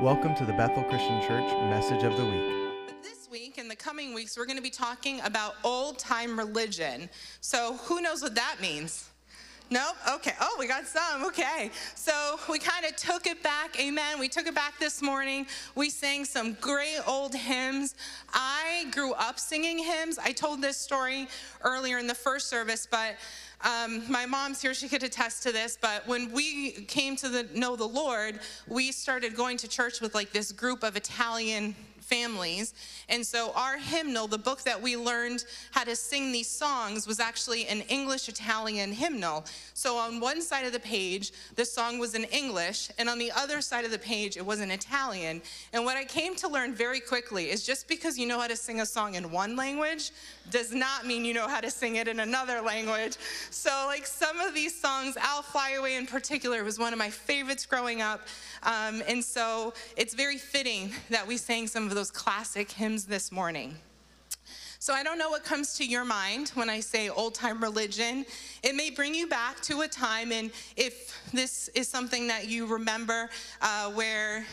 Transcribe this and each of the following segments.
Welcome to the Bethel Christian Church Message of the Week. This week and the coming weeks, we're going to be talking about old time religion. So, who knows what that means? Nope. Okay. Oh, we got some. Okay. So we kind of took it back. Amen. We took it back this morning. We sang some great old hymns. I grew up singing hymns. I told this story earlier in the first service, but um, my mom's here, she could attest to this, but when we came to the, know the Lord, we started going to church with like this group of Italian families. And so our hymnal, the book that we learned how to sing these songs, was actually an English Italian hymnal. So on one side of the page, the song was in English, and on the other side of the page, it was in Italian. And what I came to learn very quickly is just because you know how to sing a song in one language does not mean you know how to sing it in another language. So, like some of these songs, I'll Fly Away in particular was one of my favorites growing up. Um, and so it's very fitting that we sang some of those classic hymns this morning. So I don't know what comes to your mind when I say old time religion. It may bring you back to a time, and if this is something that you remember uh, where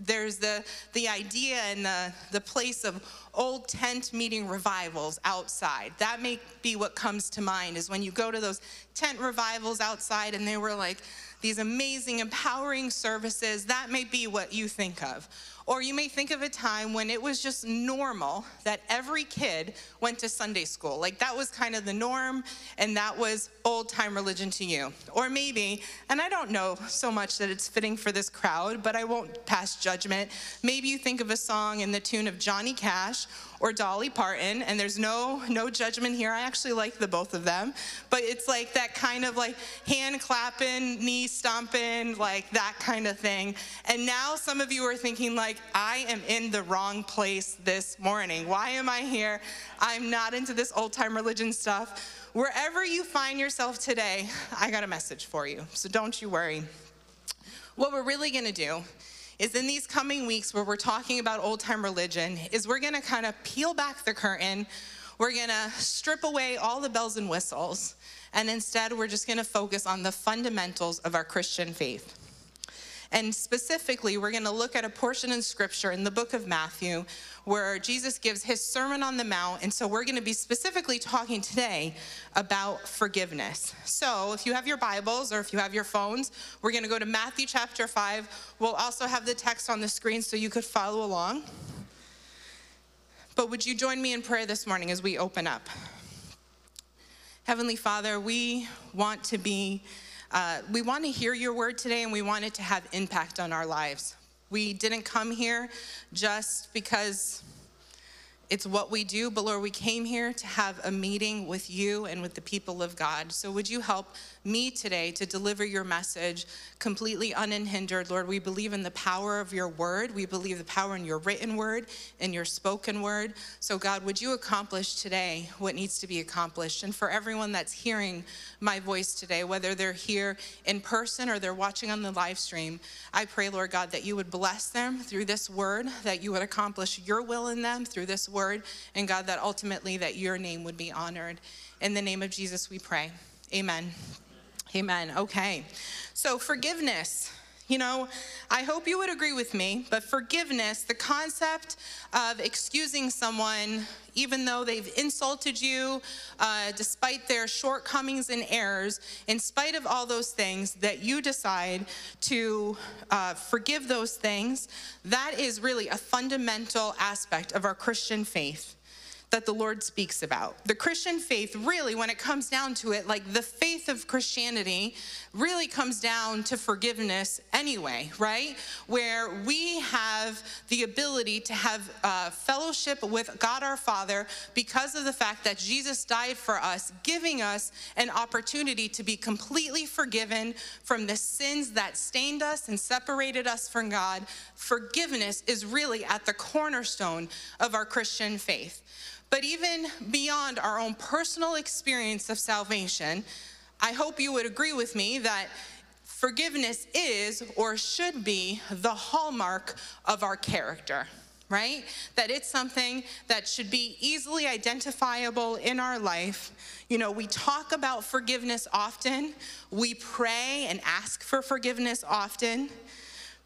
there's the, the idea and the, the place of old tent meeting revivals outside. That may be what comes to mind is when you go to those tent revivals outside and they were like these amazing, empowering services. That may be what you think of. Or you may think of a time when it was just normal that every kid went to Sunday school. Like that was kind of the norm, and that was old time religion to you. Or maybe, and I don't know so much that it's fitting for this crowd, but I won't pass judgment. Maybe you think of a song in the tune of Johnny Cash or Dolly Parton, and there's no no judgment here. I actually like the both of them, but it's like that kind of like hand clapping, knee stomping, like that kind of thing. And now some of you are thinking like, I am in the wrong place this morning. Why am I here? I'm not into this old time religion stuff. Wherever you find yourself today, I got a message for you. So don't you worry. What we're really going to do is in these coming weeks where we're talking about old time religion is we're going to kind of peel back the curtain we're going to strip away all the bells and whistles and instead we're just going to focus on the fundamentals of our christian faith and specifically, we're going to look at a portion in scripture in the book of Matthew where Jesus gives his Sermon on the Mount. And so we're going to be specifically talking today about forgiveness. So if you have your Bibles or if you have your phones, we're going to go to Matthew chapter 5. We'll also have the text on the screen so you could follow along. But would you join me in prayer this morning as we open up? Heavenly Father, we want to be uh, we want to hear your word today and we want it to have impact on our lives. We didn't come here just because it's what we do, but Lord, we came here to have a meeting with you and with the people of God. So would you help me today to deliver your message completely unhindered? Lord, we believe in the power of your word. We believe the power in your written word and your spoken word. So God, would you accomplish today what needs to be accomplished? And for everyone that's hearing my voice today, whether they're here in person or they're watching on the live stream, I pray, Lord God, that you would bless them through this word, that you would accomplish your will in them through this word word, and God, that ultimately that your name would be honored. In the name of Jesus, we pray. Amen. Amen. Okay. So, forgiveness. You know, I hope you would agree with me, but forgiveness, the concept of excusing someone, even though they've insulted you, uh, despite their shortcomings and errors, in spite of all those things, that you decide to uh, forgive those things, that is really a fundamental aspect of our Christian faith that the Lord speaks about. The Christian faith, really, when it comes down to it, like the faith of Christianity, really comes down to forgiveness anyway, right? Where we have the ability to have uh, fellowship with God our Father because of the fact that Jesus died for us, giving us an opportunity to be completely forgiven from the sins that stained us and separated us from God. Forgiveness is really at the cornerstone of our Christian faith. But even beyond our own personal experience of salvation, I hope you would agree with me that forgiveness is or should be the hallmark of our character, right? That it's something that should be easily identifiable in our life. You know, we talk about forgiveness often, we pray and ask for forgiveness often.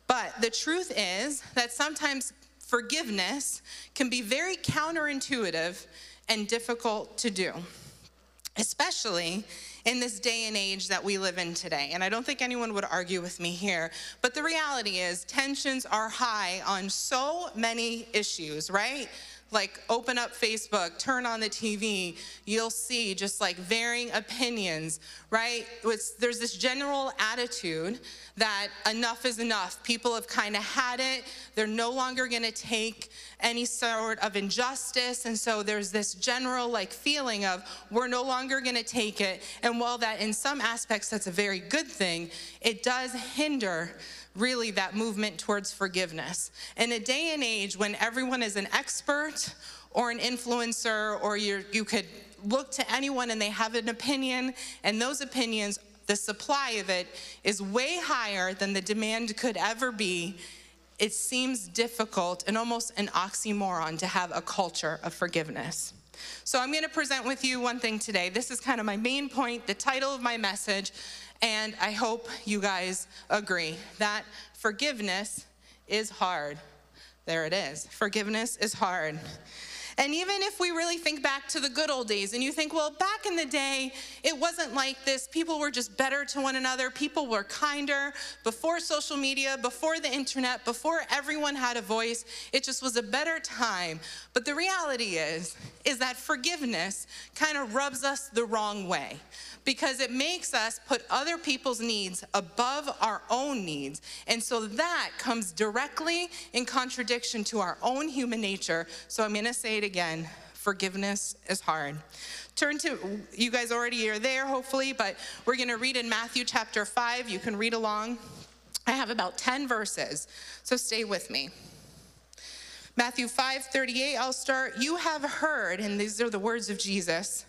But the truth is that sometimes forgiveness can be very counterintuitive and difficult to do, especially in this day and age that we live in today. And I don't think anyone would argue with me here. But the reality is, tensions are high on so many issues, right? Like open up Facebook, turn on the TV, you'll see just like varying opinions, right? It's, there's this general attitude that enough is enough. People have kind of had it. They're no longer going to take any sort of injustice. And so there's this general like feeling of we're no longer going to take it. And while that in some aspects that's a very good thing, it does hinder really that movement towards forgiveness. In a day and age when everyone is an expert or an influencer, or you you could look to anyone and they have an opinion, and those opinions, the supply of it is way higher than the demand could ever be. It seems difficult and almost an oxymoron to have a culture of forgiveness. So, I'm going to present with you one thing today. This is kind of my main point, the title of my message, and I hope you guys agree that forgiveness is hard. There it is. Forgiveness is hard. And even if we really think back to the good old days and you think, well, back in the day, it wasn't like this. People were just better to one another. People were kinder before social media, before the internet, before everyone had a voice. It just was a better time. But the reality is, is that forgiveness kind of rubs us the wrong way because it makes us put other people's needs above our own needs. And so that comes directly in contradiction to our own human nature. So I'm going to say it again forgiveness is hard. Turn to, you guys already are there, hopefully, but we're going to read in Matthew chapter 5. You can read along. I have about 10 verses, so stay with me. Matthew 5 38, I'll start. You have heard, and these are the words of Jesus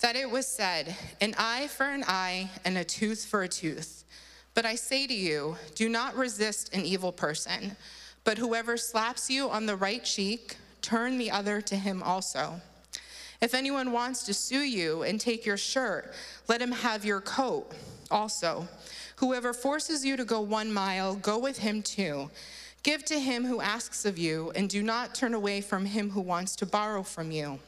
that it was said, An eye for an eye and a tooth for a tooth. But I say to you, do not resist an evil person, but whoever slaps you on the right cheek, turn the other to him also. If anyone wants to sue you and take your shirt, let him have your coat also. Whoever forces you to go one mile, go with him too. Give to him who asks of you, and do not turn away from him who wants to borrow from you.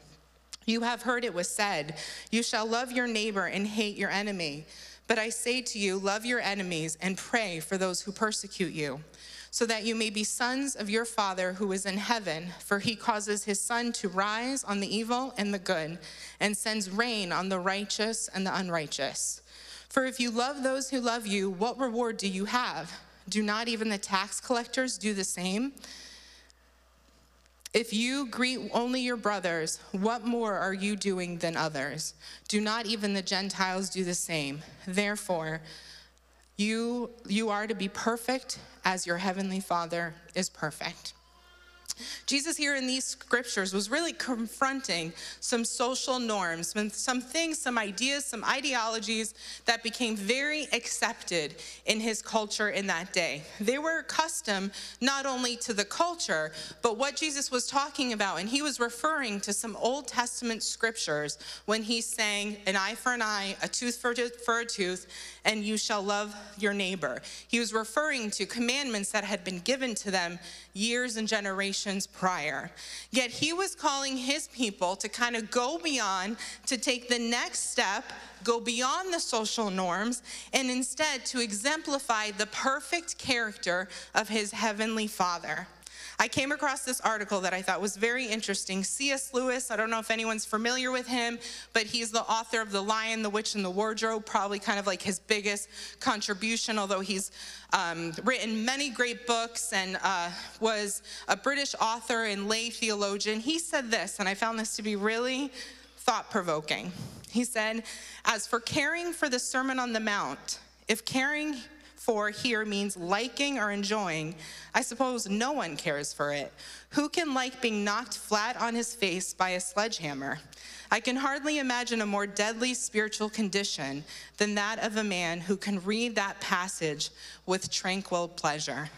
You have heard it was said, You shall love your neighbor and hate your enemy. But I say to you, love your enemies and pray for those who persecute you, so that you may be sons of your Father who is in heaven. For he causes his sun to rise on the evil and the good, and sends rain on the righteous and the unrighteous. For if you love those who love you, what reward do you have? Do not even the tax collectors do the same? If you greet only your brothers, what more are you doing than others? Do not even the Gentiles do the same? Therefore, you, you are to be perfect as your heavenly Father is perfect. Jesus, here in these scriptures, was really confronting some social norms, some things, some ideas, some ideologies that became very accepted in his culture in that day. They were accustomed not only to the culture, but what Jesus was talking about. And he was referring to some Old Testament scriptures when he sang, An eye for an eye, a tooth for a tooth, and you shall love your neighbor. He was referring to commandments that had been given to them years and generations prior. Yet he was calling his people to kind of go beyond, to take the next step, go beyond the social norms, and instead to exemplify the perfect character of his heavenly Father. I came across this article that I thought was very interesting. C.S. Lewis, I don't know if anyone's familiar with him, but he's the author of The Lion, the Witch, and the Wardrobe, probably kind of like his biggest contribution, although he's um, written many great books and uh, was a British author and lay theologian. He said this, and I found this to be really thought provoking. He said, As for caring for the Sermon on the Mount, if caring for here means liking or enjoying, I suppose no one cares for it. Who can like being knocked flat on his face by a sledgehammer? I can hardly imagine a more deadly spiritual condition than that of a man who can read that passage with tranquil pleasure.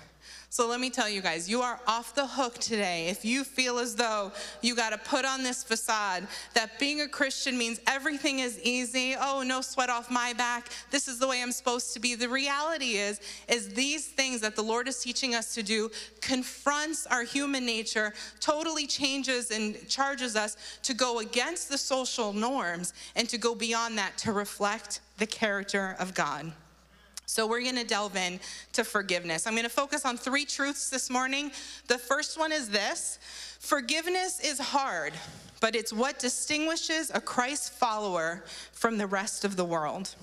So let me tell you guys, you are off the hook today if you feel as though you got to put on this facade that being a Christian means everything is easy. Oh, no sweat off my back. This is the way I'm supposed to be. The reality is is these things that the Lord is teaching us to do confronts our human nature, totally changes and charges us to go against the social norms and to go beyond that to reflect the character of God. So we're going to delve in to forgiveness. I'm going to focus on three truths this morning. The first one is this forgiveness is hard, but it's what distinguishes a Christ follower from the rest of the world.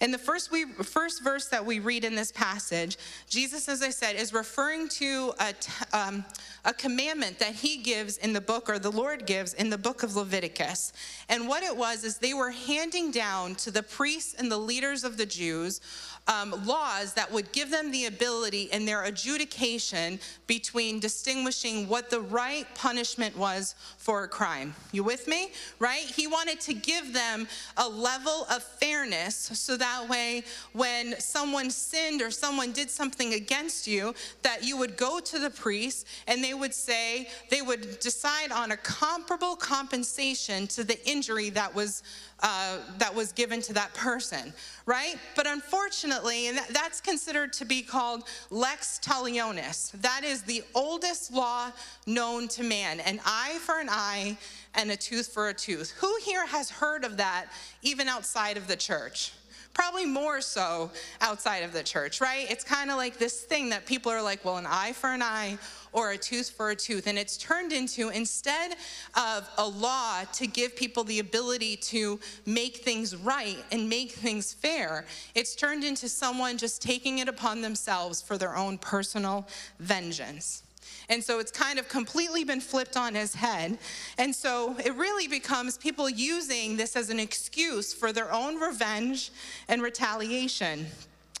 In the first, we, first verse that we read in this passage, Jesus, as I said, is referring to a, um, a commandment that he gives in the book, or the Lord gives in the book of Leviticus. And what it was is they were handing down to the priests and the leaders of the Jews um, laws that would give them the ability in their adjudication between distinguishing what the right punishment was for a crime. You with me? Right? He wanted to give them a level of fairness so that way when someone sinned or someone did something against you, that you would go to the priest and they would say, they would decide on a comparable compensation to the injury that was uh, that was given to that person, right? But unfortunately, and that's considered to be called lex talionis. That is the oldest law known to man an eye for an eye and a tooth for a tooth. Who here has heard of that even outside of the church? Probably more so outside of the church, right? It's kind of like this thing that people are like, well, an eye for an eye or a tooth for a tooth. And it's turned into, instead of a law to give people the ability to make things right and make things fair, it's turned into someone just taking it upon themselves for their own personal vengeance. And so it's kind of completely been flipped on his head. And so it really becomes people using this as an excuse for their own revenge and retaliation.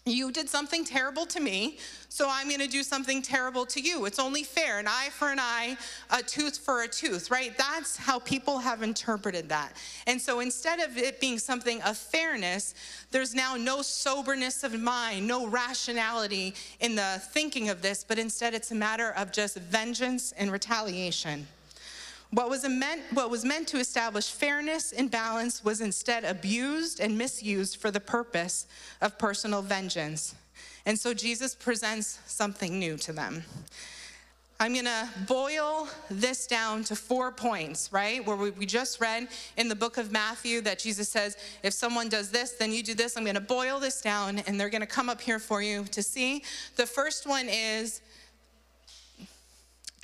You did something terrible to me, so I'm going to do something terrible to you. It's only fair an eye for an eye, a tooth for a tooth, right? That's how people have interpreted that. And so instead of it being something of fairness, there's now no soberness of mind, no rationality in the thinking of this, but instead it's a matter of just vengeance and retaliation. What was, meant, what was meant to establish fairness and balance was instead abused and misused for the purpose of personal vengeance. And so Jesus presents something new to them. I'm gonna boil this down to four points, right? Where we just read in the book of Matthew that Jesus says, if someone does this, then you do this. I'm gonna boil this down and they're gonna come up here for you to see. The first one is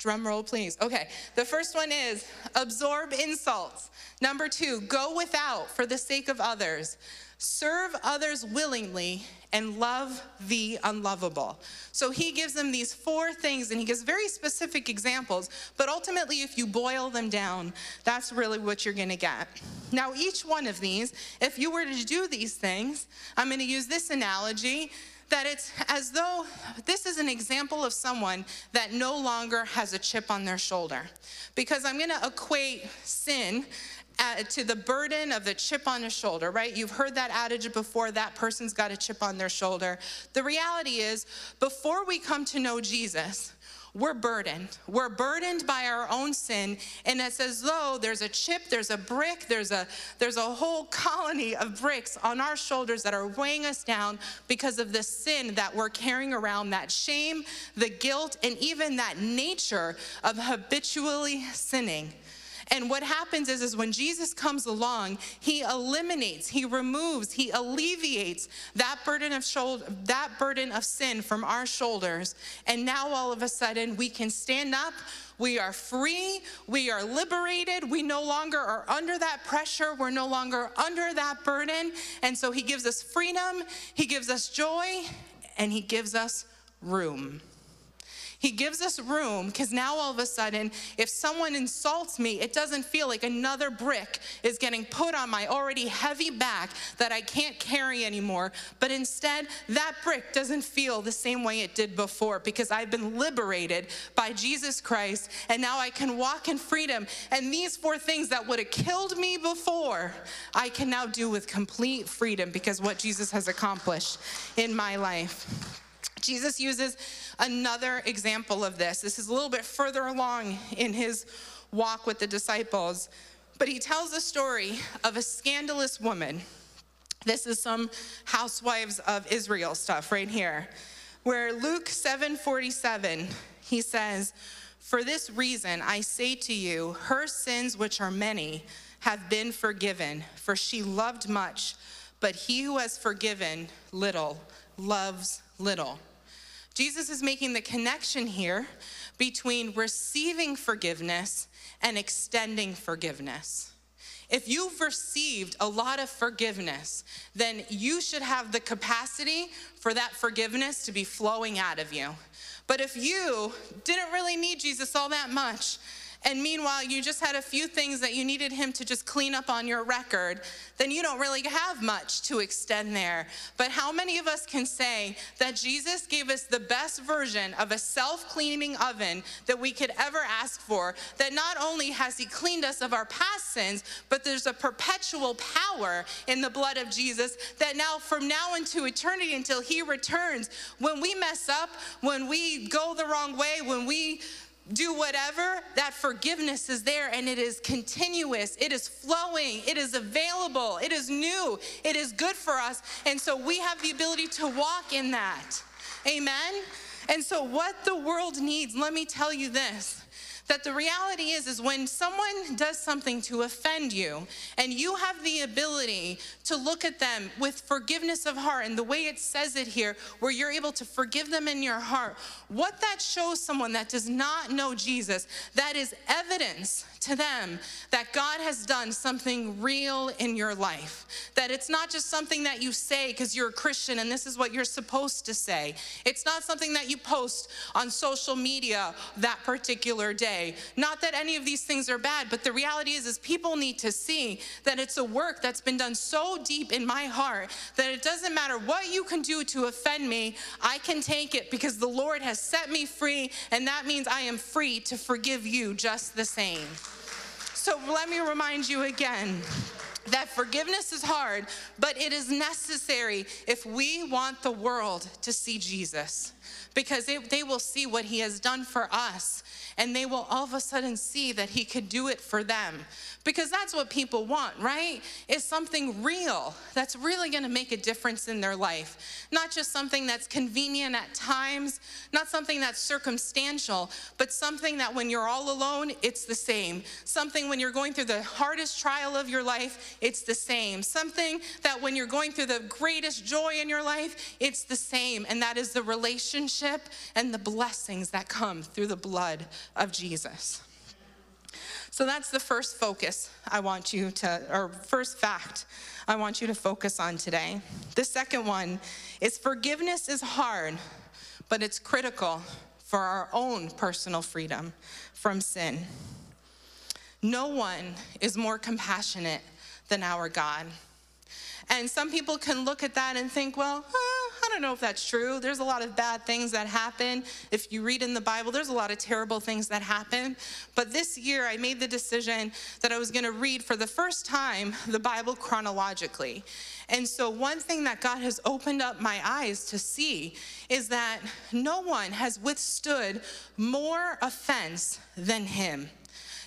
Drum roll, please. Okay, the first one is absorb insults. Number two, go without for the sake of others. Serve others willingly and love the unlovable. So he gives them these four things and he gives very specific examples, but ultimately, if you boil them down, that's really what you're gonna get. Now, each one of these, if you were to do these things, I'm gonna use this analogy that it's as though this is an example of someone that no longer has a chip on their shoulder. Because I'm going to equate sin uh, to the burden of the chip on the shoulder, right? You've heard that adage before that person's got a chip on their shoulder. The reality is, before we come to know Jesus, we're burdened. We're burdened by our own sin, and it's as though there's a chip, there's a brick, there's a there's a whole colony of bricks on our shoulders that are weighing us down because of the sin that we're carrying around, that shame, the guilt, and even that nature of habitually sinning. And what happens is, is when Jesus comes along, he eliminates, he removes, he alleviates that burden of shoulder, that burden of sin from our shoulders. And now all of a sudden we can stand up. We are free. We are liberated. We no longer are under that pressure. We're no longer under that burden. And so he gives us freedom, he gives us joy, and he gives us room. He gives us room because now all of a sudden, if someone insults me, it doesn't feel like another brick is getting put on my already heavy back that I can't carry anymore. But instead, that brick doesn't feel the same way it did before because I've been liberated by Jesus Christ and now I can walk in freedom. And these four things that would have killed me before, I can now do with complete freedom because what Jesus has accomplished in my life. Jesus uses another example of this. This is a little bit further along in his walk with the disciples, but he tells the story of a scandalous woman. This is some housewives of Israel stuff right here, where Luke 7:47 he says, "For this reason I say to you, her sins which are many have been forgiven, for she loved much, but he who has forgiven little loves little." Jesus is making the connection here between receiving forgiveness and extending forgiveness. If you've received a lot of forgiveness, then you should have the capacity for that forgiveness to be flowing out of you. But if you didn't really need Jesus all that much, and meanwhile you just had a few things that you needed him to just clean up on your record, then you don't really have much to extend there. But how many of us can say that Jesus gave us the best version of a self cleaning oven that we could ever ask for? That not only has he cleaned us of our past sins, but there's a perpetual power in the blood of Jesus that now, from now into eternity until he returns, when we mess up, when we go the wrong way, when we do whatever, that forgiveness is there and it is continuous, it is flowing, it is available, it is new, it is good for us. And so we have the ability to walk in that. Amen? And so, what the world needs, let me tell you this that the reality is is when someone does something to offend you and you have the ability to look at them with forgiveness of heart and the way it says it here where you're able to forgive them in your heart what that shows someone that does not know Jesus that is evidence to them that God has done something real in your life. That it's not just something that you say because you're a Christian and this is what you're supposed to say. It's not something that you post on social media that particular day. Not that any of these things are bad, but the reality is is people need to see that it's a work that's been done so deep in my heart that it doesn't matter what you can do to offend me, I can take it because the Lord has set me free and that means I am free to forgive you just the same. So let me remind you again that forgiveness is hard, but it is necessary if we want the world to see Jesus because they, they will see what he has done for us and they will all of a sudden see that he could do it for them because that's what people want, right? Is something real that's really going to make a difference in their life. Not just something that's convenient at times, not something that's circumstantial, but something that when you're all alone, it's the same. Something when you're going through the hardest trial of your life, it's the same. Something that when you're going through the greatest joy in your life, it's the same. And that is the relationship and the blessings that come through the blood of Jesus. So that's the first focus I want you to, or first fact I want you to focus on today. The second one is forgiveness is hard, but it's critical for our own personal freedom from sin. No one is more compassionate than our God. And some people can look at that and think, well, I don't know if that's true. There's a lot of bad things that happen. If you read in the Bible, there's a lot of terrible things that happen. But this year, I made the decision that I was going to read for the first time the Bible chronologically. And so, one thing that God has opened up my eyes to see is that no one has withstood more offense than him.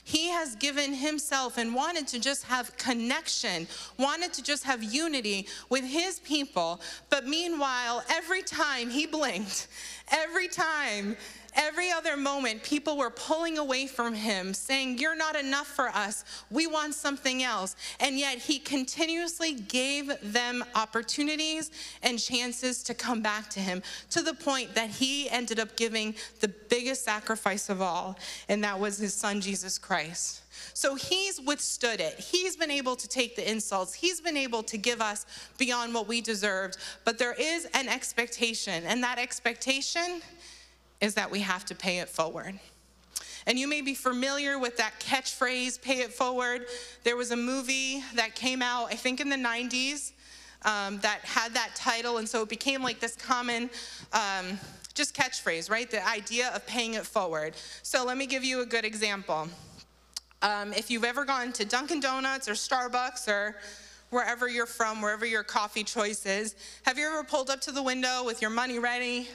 He has given himself and wanted to just have connection, wanted to just have unity with his people. But meanwhile, every time he blinked, every time Every other moment, people were pulling away from him, saying, You're not enough for us. We want something else. And yet, he continuously gave them opportunities and chances to come back to him to the point that he ended up giving the biggest sacrifice of all, and that was his son, Jesus Christ. So he's withstood it. He's been able to take the insults. He's been able to give us beyond what we deserved. But there is an expectation, and that expectation is that we have to pay it forward. And you may be familiar with that catchphrase, pay it forward. There was a movie that came out, I think in the 90s, um, that had that title. And so it became like this common um, just catchphrase, right? The idea of paying it forward. So let me give you a good example. Um, if you've ever gone to Dunkin' Donuts or Starbucks or wherever you're from, wherever your coffee choice is, have you ever pulled up to the window with your money ready?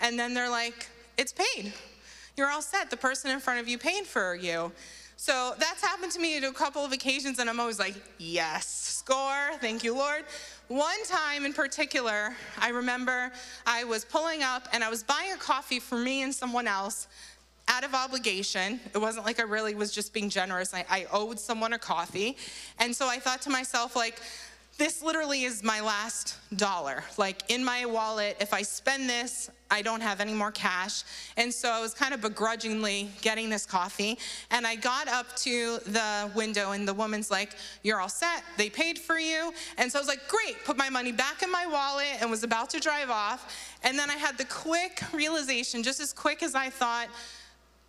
And then they're like, it's paid. You're all set. The person in front of you paid for you. So that's happened to me on a couple of occasions, and I'm always like, yes, score, thank you, Lord. One time in particular, I remember I was pulling up and I was buying a coffee for me and someone else out of obligation. It wasn't like I really was just being generous. I, I owed someone a coffee. And so I thought to myself, like, this literally is my last dollar. Like in my wallet, if I spend this, I don't have any more cash. And so I was kind of begrudgingly getting this coffee. And I got up to the window, and the woman's like, You're all set. They paid for you. And so I was like, Great. Put my money back in my wallet and was about to drive off. And then I had the quick realization, just as quick as I thought,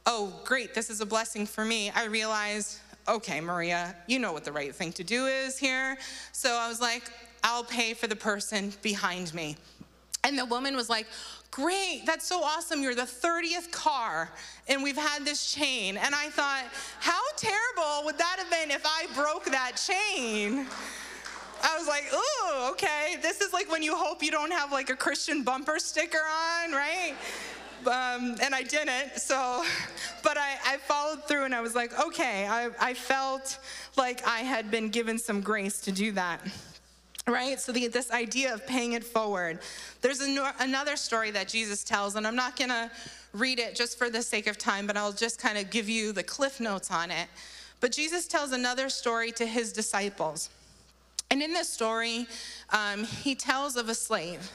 Oh, great, this is a blessing for me. I realized okay, Maria, you know what the right thing to do is here. So I was like, I'll pay for the person behind me. And the woman was like, Great, that's so awesome. You're the 30th car, and we've had this chain. And I thought, how terrible would that have been if I broke that chain? I was like, ooh, okay. This is like when you hope you don't have like a Christian bumper sticker on, right? um, and I didn't. So, but I, I, followed through and I was like, okay, I, I felt like I had been given some grace to do that. Right? So, the, this idea of paying it forward. There's a, another story that Jesus tells, and I'm not going to read it just for the sake of time, but I'll just kind of give you the cliff notes on it. But Jesus tells another story to his disciples. And in this story, um, he tells of a slave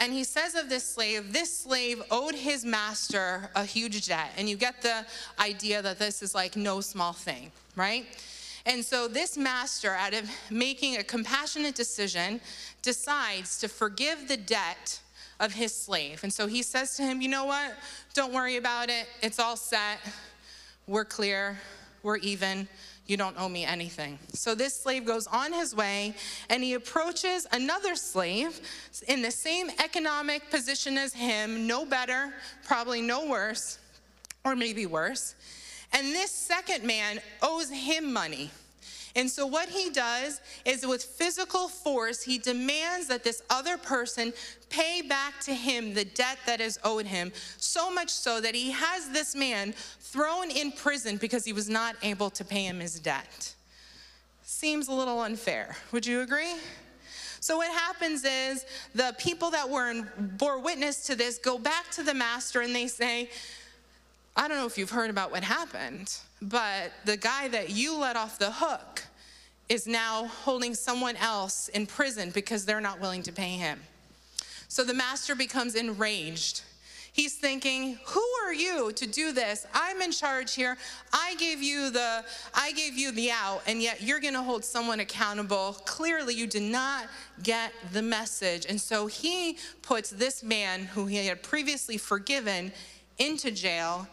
and he says of this slave, this slave owed his master a huge debt. And you get the idea that this is like no small thing, right? And so this master, out of making a compassionate decision, decides to forgive the debt of his slave. And so he says to him, You know what? Don't worry about it. It's all set. We're clear. We're even. You don't owe me anything. So this slave goes on his way and he approaches another slave in the same economic position as him, no better, probably no worse, or maybe worse. And this second man owes him money. And so, what he does is with physical force, he demands that this other person pay back to him the debt that is owed him, so much so that he has this man thrown in prison because he was not able to pay him his debt. Seems a little unfair. Would you agree? So what happens is the people that were in, bore witness to this go back to the master and they say, I don't know if you've heard about what happened, but the guy that you let off the hook is now holding someone else in prison because they're not willing to pay him. So the master becomes enraged. He's thinking, "Who are you to do this? I'm in charge here. I gave you the I gave you the out and yet you're going to hold someone accountable. Clearly you did not get the message." And so he puts this man who he had previously forgiven into jail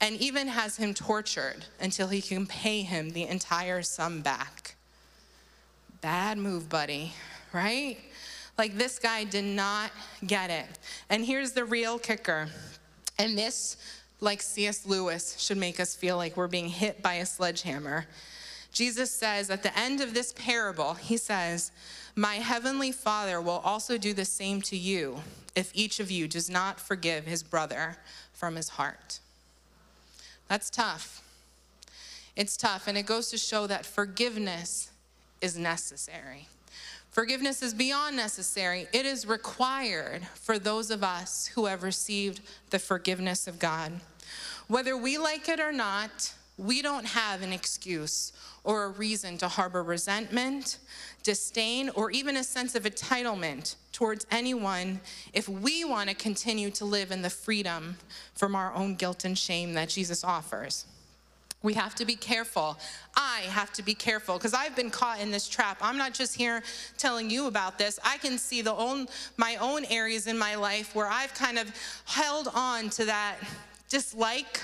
and even has him tortured until he can pay him the entire sum back. Bad move, buddy, right? Like this guy did not get it. And here's the real kicker. And this, like C.S. Lewis, should make us feel like we're being hit by a sledgehammer. Jesus says at the end of this parable, he says, My heavenly Father will also do the same to you if each of you does not forgive his brother from his heart. That's tough. It's tough, and it goes to show that forgiveness is necessary. Forgiveness is beyond necessary, it is required for those of us who have received the forgiveness of God. Whether we like it or not, we don't have an excuse or a reason to harbor resentment, disdain, or even a sense of entitlement towards anyone if we want to continue to live in the freedom from our own guilt and shame that Jesus offers. We have to be careful. I have to be careful because I've been caught in this trap. I'm not just here telling you about this. I can see the own my own areas in my life where I've kind of held on to that dislike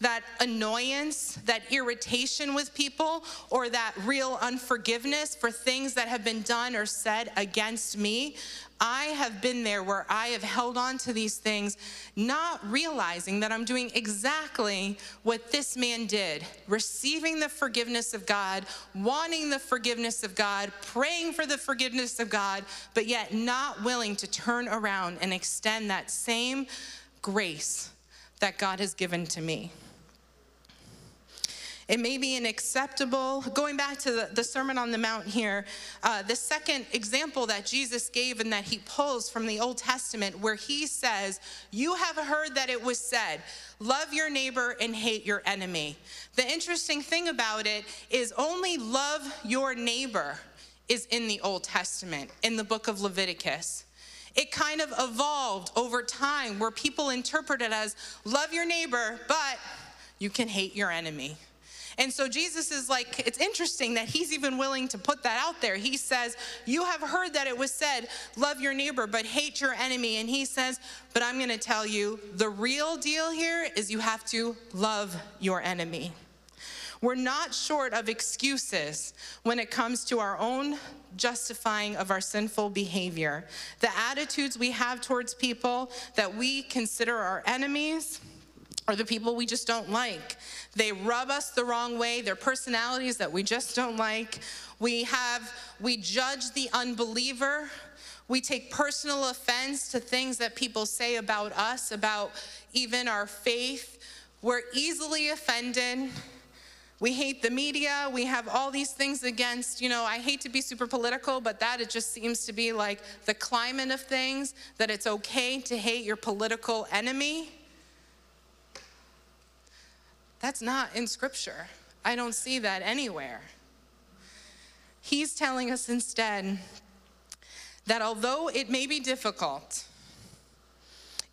that annoyance, that irritation with people, or that real unforgiveness for things that have been done or said against me. I have been there where I have held on to these things, not realizing that I'm doing exactly what this man did receiving the forgiveness of God, wanting the forgiveness of God, praying for the forgiveness of God, but yet not willing to turn around and extend that same grace that God has given to me. It may be an acceptable, going back to the, the Sermon on the Mount here, uh, the second example that Jesus gave and that he pulls from the Old Testament, where he says, You have heard that it was said, love your neighbor and hate your enemy. The interesting thing about it is only love your neighbor is in the Old Testament, in the book of Leviticus. It kind of evolved over time where people interpret it as love your neighbor, but you can hate your enemy. And so Jesus is like, it's interesting that he's even willing to put that out there. He says, You have heard that it was said, love your neighbor, but hate your enemy. And he says, But I'm going to tell you, the real deal here is you have to love your enemy. We're not short of excuses when it comes to our own justifying of our sinful behavior. The attitudes we have towards people that we consider our enemies or the people we just don't like. They rub us the wrong way, their personalities that we just don't like. We have we judge the unbeliever. We take personal offense to things that people say about us, about even our faith. We're easily offended. We hate the media. We have all these things against, you know, I hate to be super political, but that it just seems to be like the climate of things that it's okay to hate your political enemy. That's not in Scripture. I don't see that anywhere. He's telling us instead that although it may be difficult,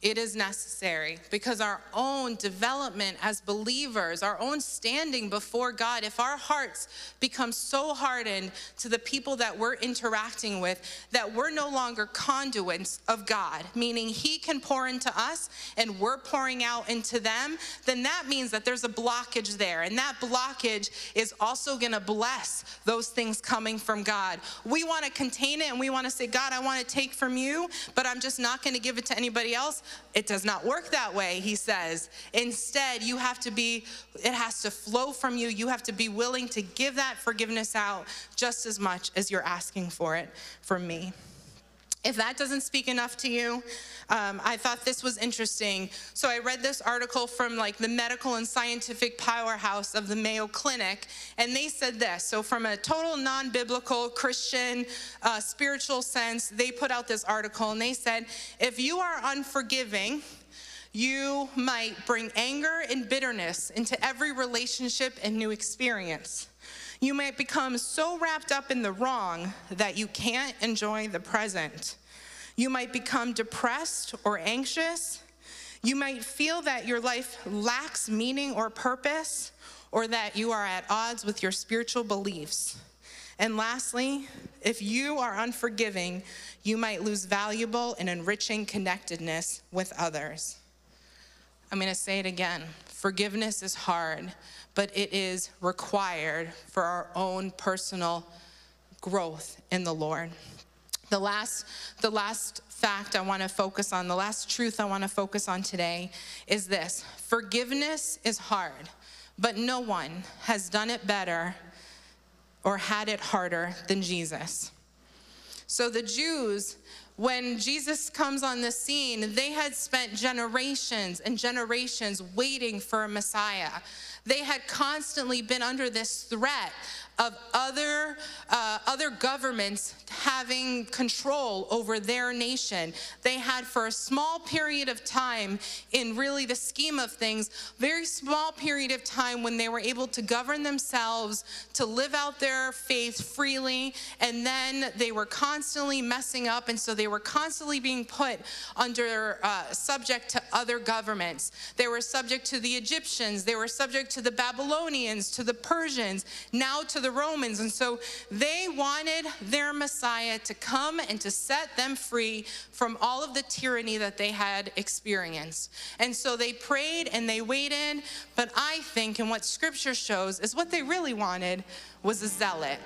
it is necessary because our own development as believers, our own standing before God, if our hearts become so hardened to the people that we're interacting with that we're no longer conduits of God, meaning He can pour into us and we're pouring out into them, then that means that there's a blockage there. And that blockage is also going to bless those things coming from God. We want to contain it and we want to say, God, I want to take from you, but I'm just not going to give it to anybody else. It does not work that way, he says. Instead, you have to be, it has to flow from you. You have to be willing to give that forgiveness out just as much as you're asking for it from me. If that doesn't speak enough to you, um, I thought this was interesting. So I read this article from like the medical and scientific powerhouse of the Mayo Clinic, and they said this. So from a total non-biblical Christian uh, spiritual sense, they put out this article, and they said, if you are unforgiving, you might bring anger and bitterness into every relationship and new experience. You might become so wrapped up in the wrong that you can't enjoy the present. You might become depressed or anxious. You might feel that your life lacks meaning or purpose, or that you are at odds with your spiritual beliefs. And lastly, if you are unforgiving, you might lose valuable and enriching connectedness with others. I'm going to say it again forgiveness is hard, but it is required for our own personal growth in the Lord. The last, the last fact I want to focus on, the last truth I want to focus on today is this forgiveness is hard, but no one has done it better or had it harder than Jesus. So the Jews when Jesus comes on the scene, they had spent generations and generations waiting for a Messiah. They had constantly been under this threat of other, uh, other governments having control over their nation. They had, for a small period of time, in really the scheme of things, very small period of time when they were able to govern themselves, to live out their faith freely, and then they were constantly messing up, and so they were constantly being put under uh, subject to other governments. They were subject to the Egyptians, they were subject to the Babylonians, to the Persians, now to the Romans. And so they wanted their Messiah to come and to set them free from all of the tyranny that they had experienced. And so they prayed and they waited. But I think, and what scripture shows, is what they really wanted was a zealot.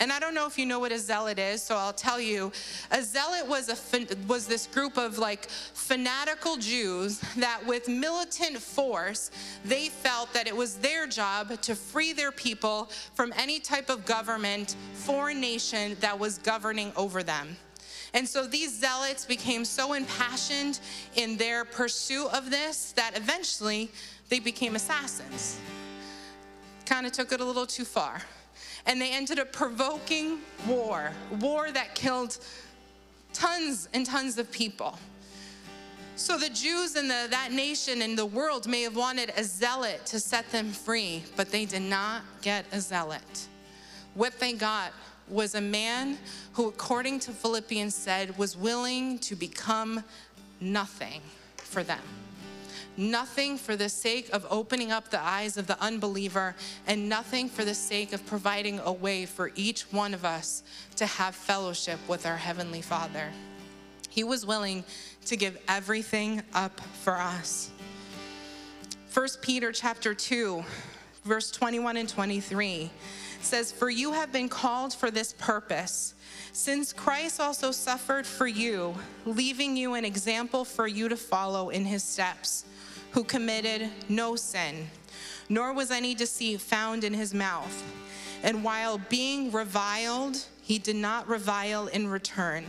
And I don't know if you know what a zealot is, so I'll tell you. A zealot was a was this group of like fanatical Jews that with militant force, they felt that it was their job to free their people from any type of government, foreign nation that was governing over them. And so these zealots became so impassioned in their pursuit of this that eventually they became assassins. Kind of took it a little too far and they ended up provoking war, war that killed tons and tons of people. So the Jews in the, that nation and the world may have wanted a zealot to set them free, but they did not get a zealot. What they got was a man who, according to Philippians, said was willing to become nothing for them nothing for the sake of opening up the eyes of the unbeliever, and nothing for the sake of providing a way for each one of us to have fellowship with our Heavenly Father. He was willing to give everything up for us. 1 Peter chapter 2, verse 21 and 23 says, For you have been called for this purpose, since Christ also suffered for you, leaving you an example for you to follow in his steps who committed no sin, nor was any deceit found in his mouth. And while being reviled, he did not revile in return.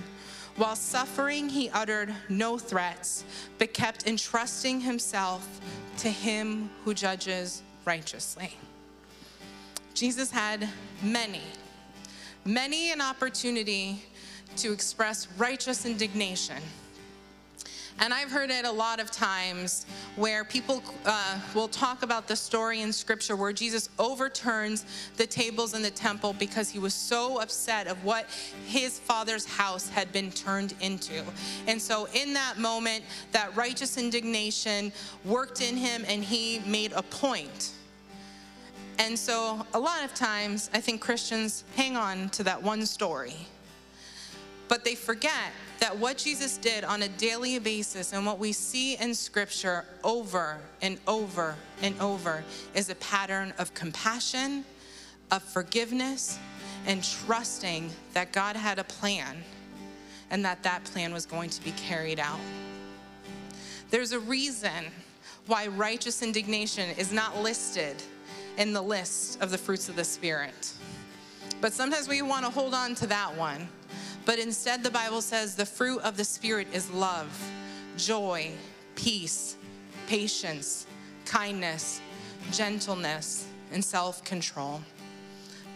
While suffering, he uttered no threats, but kept entrusting himself to him who judges righteously. Jesus had many, many an opportunity to express righteous indignation and I've heard it a lot of times where people uh, will talk about the story in scripture where Jesus overturns the tables in the temple because he was so upset of what his father's house had been turned into. And so in that moment, that righteous indignation worked in him and he made a point. And so a lot of times, I think Christians hang on to that one story, but they forget that what Jesus did on a daily basis and what we see in scripture over and over and over is a pattern of compassion, of forgiveness, and trusting that God had a plan and that that plan was going to be carried out. There's a reason why righteous indignation is not listed in the list of the fruits of the Spirit. But sometimes we want to hold on to that one but instead, the Bible says the fruit of the Spirit is love, joy, peace, patience, kindness, gentleness, and self control.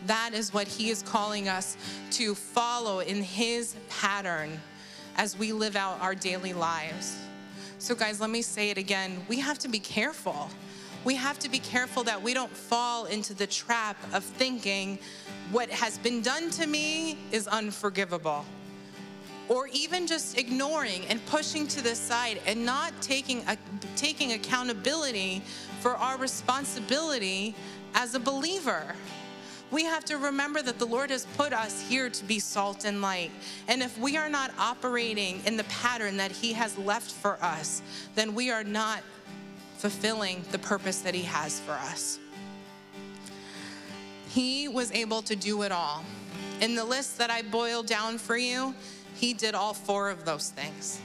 That is what He is calling us to follow in His pattern as we live out our daily lives. So, guys, let me say it again. We have to be careful. We have to be careful that we don't fall into the trap of thinking what has been done to me is unforgivable. Or even just ignoring and pushing to the side and not taking, a, taking accountability for our responsibility as a believer. We have to remember that the Lord has put us here to be salt and light. And if we are not operating in the pattern that He has left for us, then we are not fulfilling the purpose that He has for us. He was able to do it all. In the list that I boiled down for you, he did all four of those things.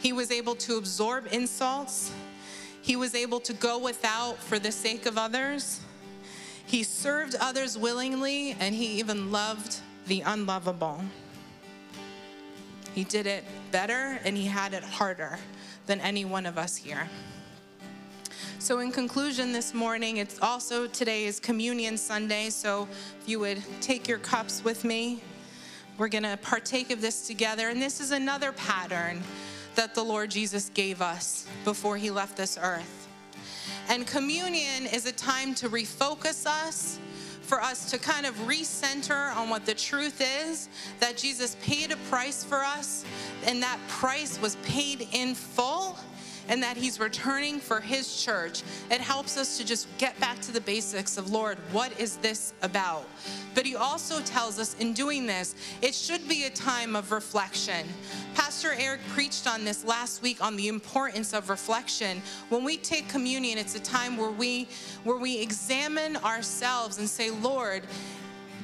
He was able to absorb insults. He was able to go without for the sake of others. He served others willingly, and he even loved the unlovable. He did it better and he had it harder than any one of us here. So, in conclusion, this morning, it's also today is Communion Sunday. So, if you would take your cups with me, we're going to partake of this together. And this is another pattern that the Lord Jesus gave us before he left this earth. And communion is a time to refocus us, for us to kind of recenter on what the truth is that Jesus paid a price for us, and that price was paid in full and that He's returning for His church, it helps us to just get back to the basics of Lord, what is this about? But He also tells us in doing this, it should be a time of reflection. Pastor Eric preached on this last week on the importance of reflection. When we take communion, it's a time where we where we examine ourselves and say, Lord,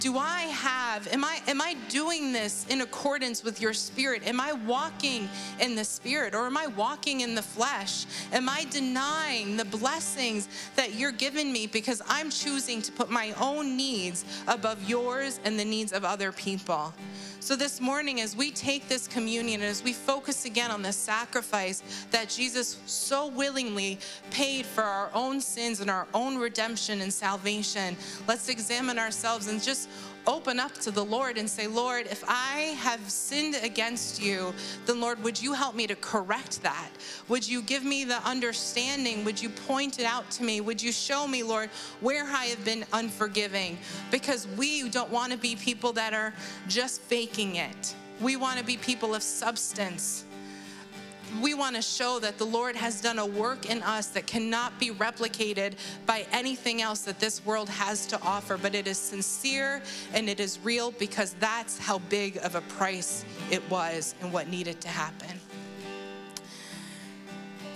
do I have, am I, am I doing this in accordance with your spirit? Am I walking in the spirit or am I walking in the flesh? Am I denying the blessings that you're giving me because I'm choosing to put my own needs above yours and the needs of other people? So, this morning, as we take this communion and as we focus again on the sacrifice that Jesus so willingly paid for our own sins and our own redemption and salvation, let's examine ourselves and just open up to the Lord and say, Lord, if I have sinned against you, then Lord, would you help me to correct that? Would you give me the understanding? Would you point it out to me? Would you show me, Lord, where I have been unforgiving? Because we don't want to be people that are just faking it. We want to be people of substance we want to show that the Lord has done a work in us that cannot be replicated by anything else that this world has to offer, but it is sincere and it is real because that's how big of a price it was and what needed to happen.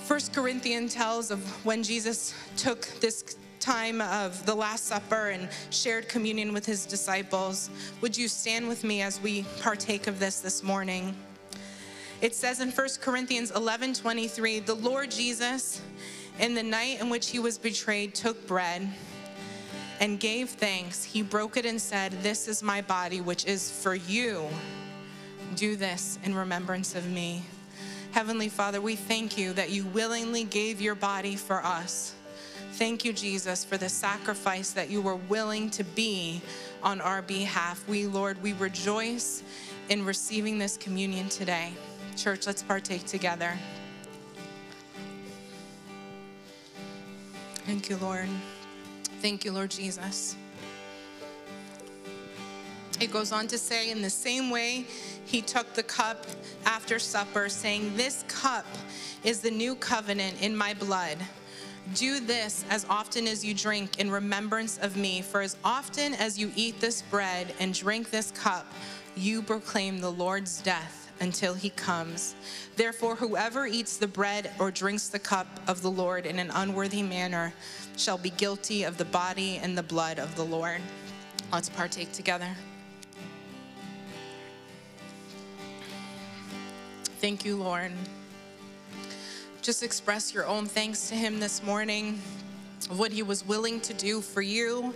First Corinthians tells of when Jesus took this time of the Last Supper and shared communion with his disciples. Would you stand with me as we partake of this this morning? It says in 1 Corinthians 11 23, the Lord Jesus, in the night in which he was betrayed, took bread and gave thanks. He broke it and said, This is my body, which is for you. Do this in remembrance of me. Heavenly Father, we thank you that you willingly gave your body for us. Thank you, Jesus, for the sacrifice that you were willing to be on our behalf. We, Lord, we rejoice in receiving this communion today. Church, let's partake together. Thank you, Lord. Thank you, Lord Jesus. It goes on to say, in the same way, he took the cup after supper, saying, This cup is the new covenant in my blood. Do this as often as you drink in remembrance of me. For as often as you eat this bread and drink this cup, you proclaim the Lord's death until he comes. Therefore, whoever eats the bread or drinks the cup of the Lord in an unworthy manner shall be guilty of the body and the blood of the Lord. Let's partake together. Thank you, Lord. Just express your own thanks to him this morning of what he was willing to do for you.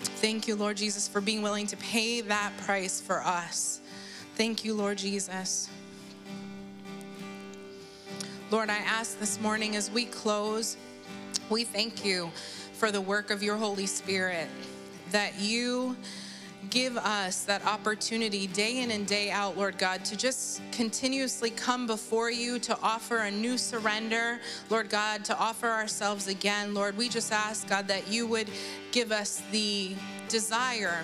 Thank you, Lord Jesus, for being willing to pay that price for us. Thank you, Lord Jesus. Lord, I ask this morning as we close, we thank you for the work of your Holy Spirit, that you give us that opportunity day in and day out, Lord God, to just continuously come before you, to offer a new surrender, Lord God, to offer ourselves again. Lord, we just ask, God, that you would give us the desire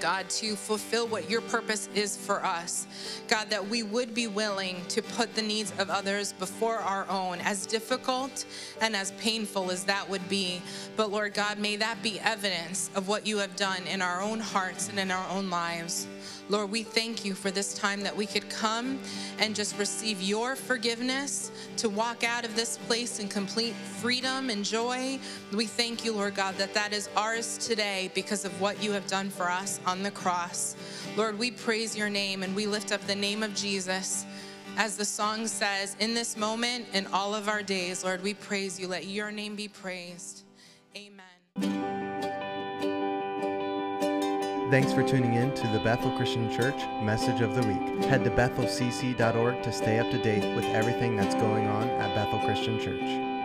God, to fulfill what your purpose is for us. God, that we would be willing to put the needs of others before our own, as difficult and as painful as that would be. But Lord God, may that be evidence of what you have done in our own hearts and in our own lives. Lord, we thank you for this time that we could come and just receive your forgiveness to walk out of this place in complete freedom and joy. We thank you, Lord God, that that is ours today because of what you have done for us on the cross. Lord, we praise your name and we lift up the name of Jesus. As the song says, in this moment, in all of our days, Lord, we praise you. Let your name be praised. Amen. Thanks for tuning in to the Bethel Christian Church Message of the Week. Head to bethelcc.org to stay up to date with everything that's going on at Bethel Christian Church.